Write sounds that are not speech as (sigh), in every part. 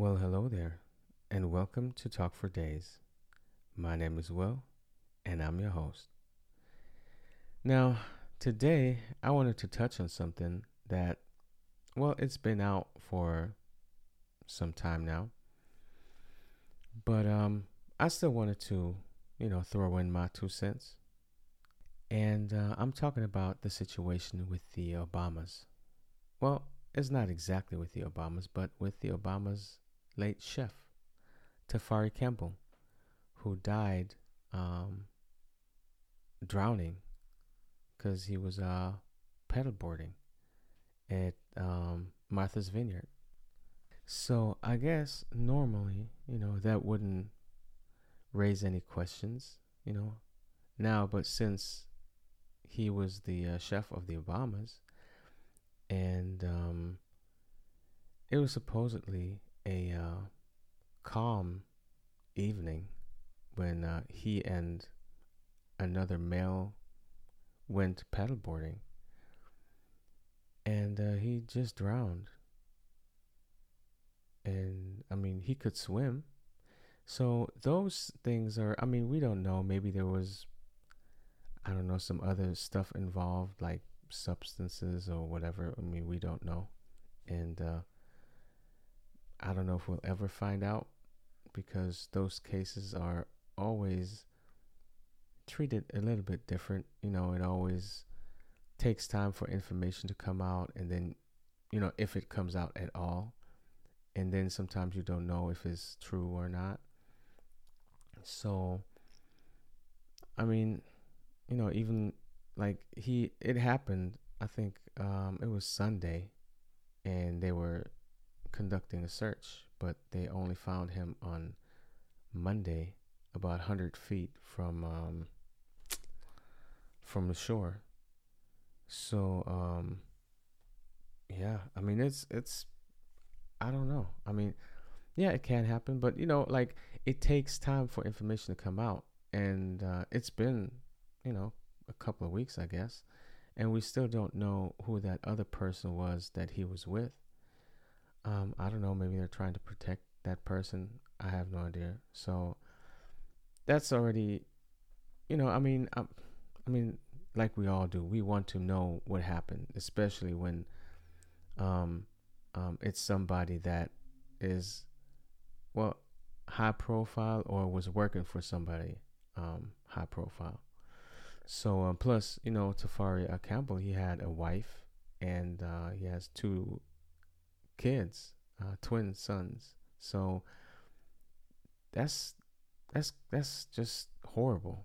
Well, hello there, and welcome to Talk for Days. My name is Will, and I'm your host. Now, today I wanted to touch on something that, well, it's been out for some time now, but um, I still wanted to, you know, throw in my two cents. And uh, I'm talking about the situation with the Obamas. Well, it's not exactly with the Obamas, but with the Obamas' late chef, Tafari Campbell, who died um, drowning because he was uh, paddleboarding at um, Martha's Vineyard. So I guess normally, you know, that wouldn't raise any questions, you know, now, but since he was the uh, chef of the Obamas, and um, it was supposedly a uh, calm evening when uh, he and another male went paddleboarding, and uh, he just drowned. And I mean, he could swim. So those things are, I mean, we don't know. Maybe there was I don't know, some other stuff involved, like substances or whatever. I mean, we don't know. And uh, I don't know if we'll ever find out because those cases are always treated a little bit different. You know, it always takes time for information to come out, and then, you know, if it comes out at all. And then sometimes you don't know if it's true or not. So, I mean, you know, even like he, it happened. I think um, it was Sunday, and they were conducting a search, but they only found him on Monday, about hundred feet from um, from the shore. So, um, yeah, I mean, it's it's, I don't know. I mean, yeah, it can happen, but you know, like it takes time for information to come out, and uh, it's been you know, a couple of weeks, I guess, and we still don't know who that other person was that he was with. Um, I don't know. Maybe they're trying to protect that person. I have no idea. So that's already, you know, I mean, I, I mean, like we all do, we want to know what happened, especially when um, um, it's somebody that is, well, high profile or was working for somebody um, high profile. So um, plus, you know, Tafari Campbell, he had a wife and uh, he has two kids, uh, twin sons. So that's that's that's just horrible.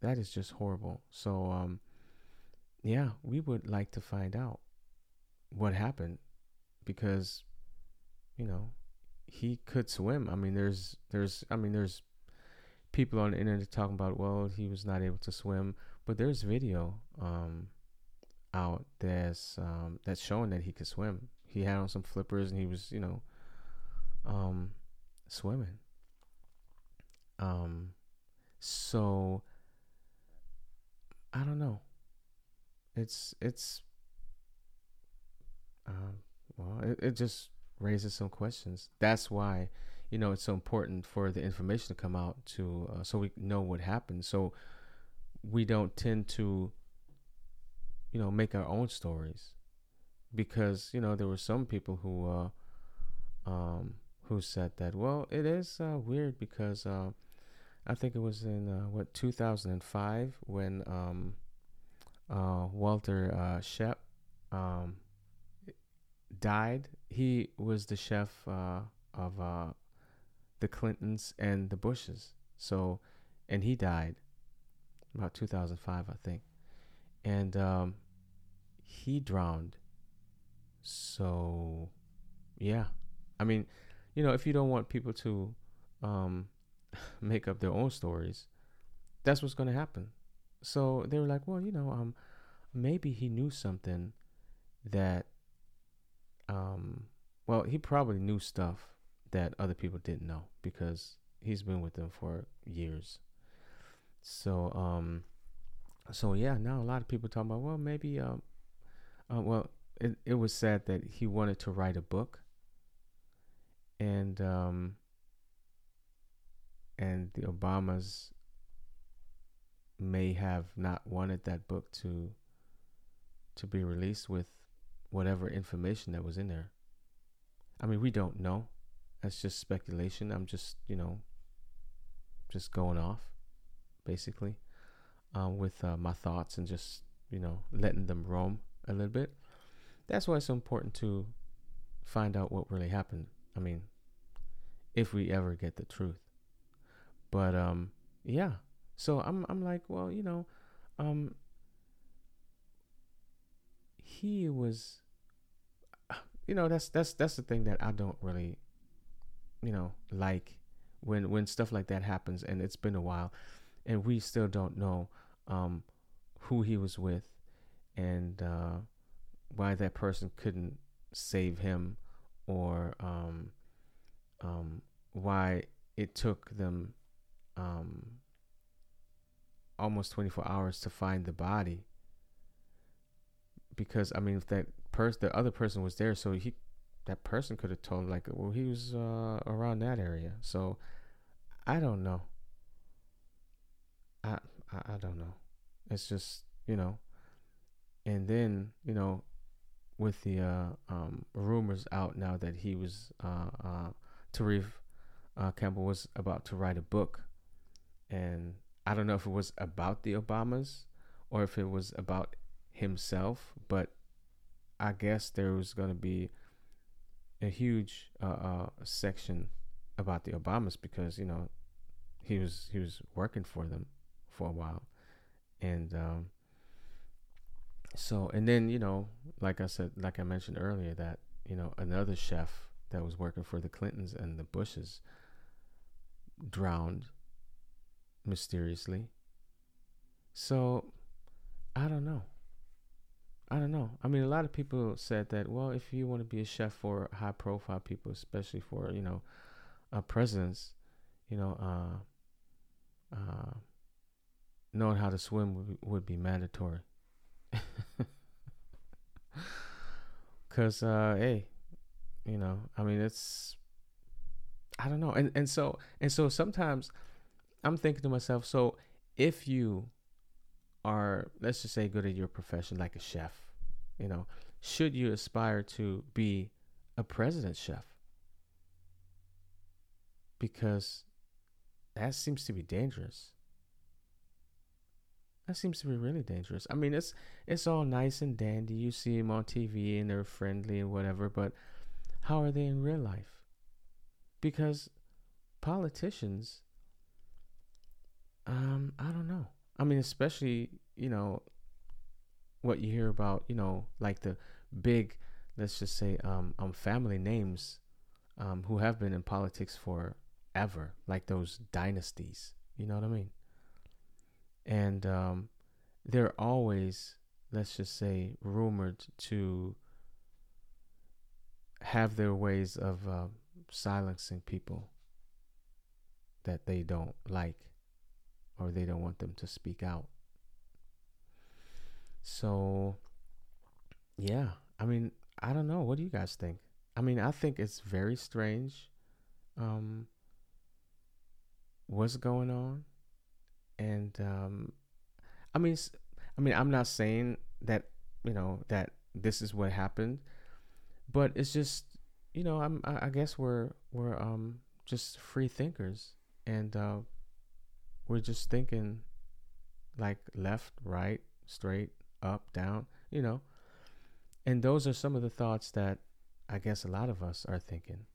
That is just horrible. So um, yeah, we would like to find out what happened because you know he could swim. I mean, there's there's I mean there's people on the internet talking about, well, he was not able to swim, but there's video um, out that's um, that's showing that he could swim. He had on some flippers and he was, you know, um, swimming. Um, so I don't know. It's it's um, well, it, it just raises some questions. That's why you know it's so important for the information to come out to uh, so we know what happened so we don't tend to you know make our own stories because you know there were some people who uh um who said that well it is uh, weird because uh, I think it was in uh, what 2005 when um uh Walter uh Scheib um died he was the chef uh of the Clintons and the Bushes. So, and he died about 2005, I think. And um, he drowned. So, yeah. I mean, you know, if you don't want people to um, (laughs) make up their own stories, that's what's going to happen. So they were like, well, you know, um, maybe he knew something that, um, well, he probably knew stuff that other people didn't know because he's been with them for years. So um so yeah, now a lot of people talking about well maybe um uh, well it it was said that he wanted to write a book and um, and the Obamas may have not wanted that book to to be released with whatever information that was in there. I mean, we don't know. That's just speculation. I'm just, you know, just going off, basically, um, with uh, my thoughts and just, you know, letting them roam a little bit. That's why it's so important to find out what really happened. I mean, if we ever get the truth. But um, yeah. So I'm I'm like, well, you know, um, he was you know that's that's that's the thing that I don't really you know like when when stuff like that happens and it's been a while and we still don't know um who he was with and uh why that person couldn't save him or um um why it took them um almost 24 hours to find the body because I mean, if that person, the other person was there, so he, that person could have told like, well, he was uh, around that area. So I don't know. I, I I don't know. It's just you know, and then you know, with the uh, um, rumors out now that he was uh, uh, Tariq uh, Campbell was about to write a book, and I don't know if it was about the Obamas or if it was about himself, but I guess there was going to be a huge uh, uh, section about the Obamas because you know he was he was working for them for a while, and um, so and then you know like I said like I mentioned earlier that you know another chef that was working for the Clintons and the Bushes drowned mysteriously. So I don't know. I don't know. I mean, a lot of people said that. Well, if you want to be a chef for high-profile people, especially for you know, a presidents, you know, uh, uh, knowing how to swim would, would be mandatory. Cause, uh, hey, you know, I mean, it's, I don't know, and and so and so sometimes, I'm thinking to myself, so if you are let's just say good at your profession like a chef you know should you aspire to be a president chef? Because that seems to be dangerous that seems to be really dangerous i mean it's it's all nice and dandy you see them on tv and they're friendly and whatever but how are they in real life because politicians um i don't know I mean, especially you know what you hear about, you know, like the big, let's just say, um, um family names, um, who have been in politics forever, like those dynasties. You know what I mean? And um, they're always, let's just say, rumored to have their ways of uh, silencing people that they don't like or they don't want them to speak out. So, yeah, I mean, I don't know. What do you guys think? I mean, I think it's very strange um, what's going on. And um, I mean, I mean, I'm not saying that you know that this is what happened, but it's just you know, I'm I guess we're we're um just free thinkers, and uh, we're just thinking like left, right, straight, up, down, you know. And those are some of the thoughts that I guess a lot of us are thinking.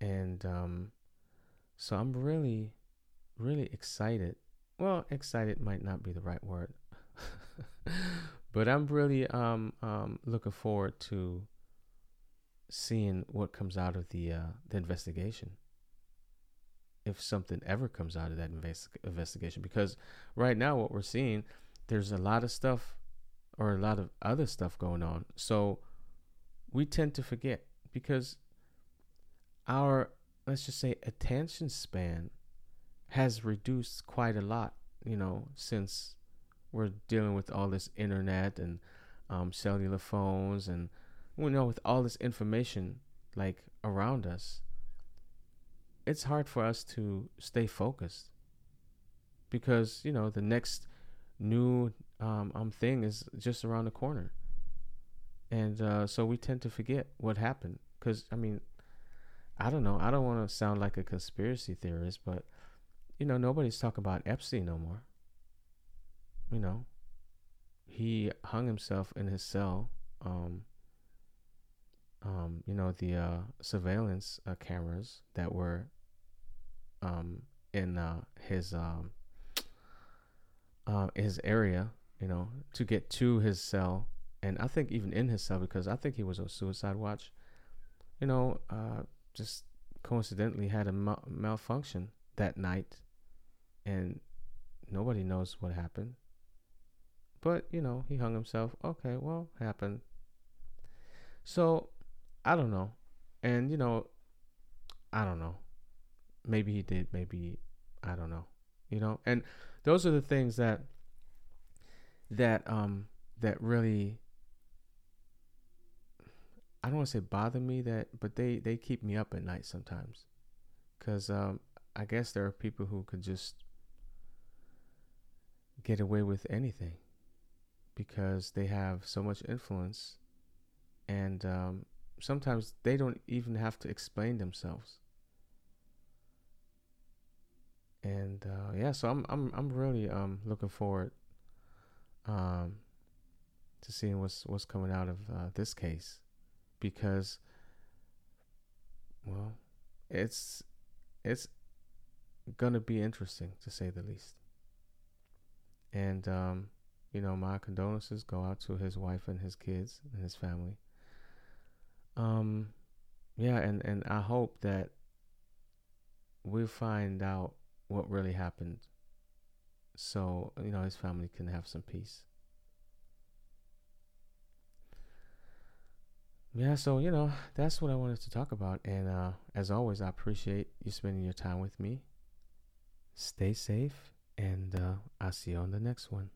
And um, so I'm really, really excited. Well, excited might not be the right word, (laughs) but I'm really um, um, looking forward to seeing what comes out of the uh, the investigation if something ever comes out of that invest- investigation. Because right now, what we're seeing, there's a lot of stuff or a lot of other stuff going on. So we tend to forget because our, let's just say, attention span has reduced quite a lot, you know, since we're dealing with all this internet and um, cellular phones and, you know, with all this information like around us, it's hard for us to stay focused because you know the next new um, um thing is just around the corner, and uh, so we tend to forget what happened. Because I mean, I don't know. I don't want to sound like a conspiracy theorist, but you know, nobody's talking about Epstein no more. You know, he hung himself in his cell. Um, um, you know, the uh, surveillance uh, cameras that were um, in uh, his um, uh, his area, you know, to get to his cell, and I think even in his cell because I think he was on suicide watch. You know, uh, just coincidentally had a mal- malfunction that night, and nobody knows what happened. But you know, he hung himself. Okay, well, happened. So, I don't know, and you know, I don't know. Maybe he did. Maybe I don't know. You know, and those are the things that that um that really I don't want to say bother me that but they they keep me up at night sometimes cuz um I guess there are people who could just get away with anything because they have so much influence and um, sometimes they don't even have to explain themselves. And uh, yeah, so I'm I'm I'm really um looking forward um to seeing what's what's coming out of uh, this case because well it's it's gonna be interesting to say the least and um you know my condolences go out to his wife and his kids and his family. Um yeah and and I hope that we find out what really happened so you know his family can have some peace. Yeah so you know that's what i wanted to talk about. And uh, as always i appreciate you spending your time with me. Stay safe and uh, i'll see you on the next one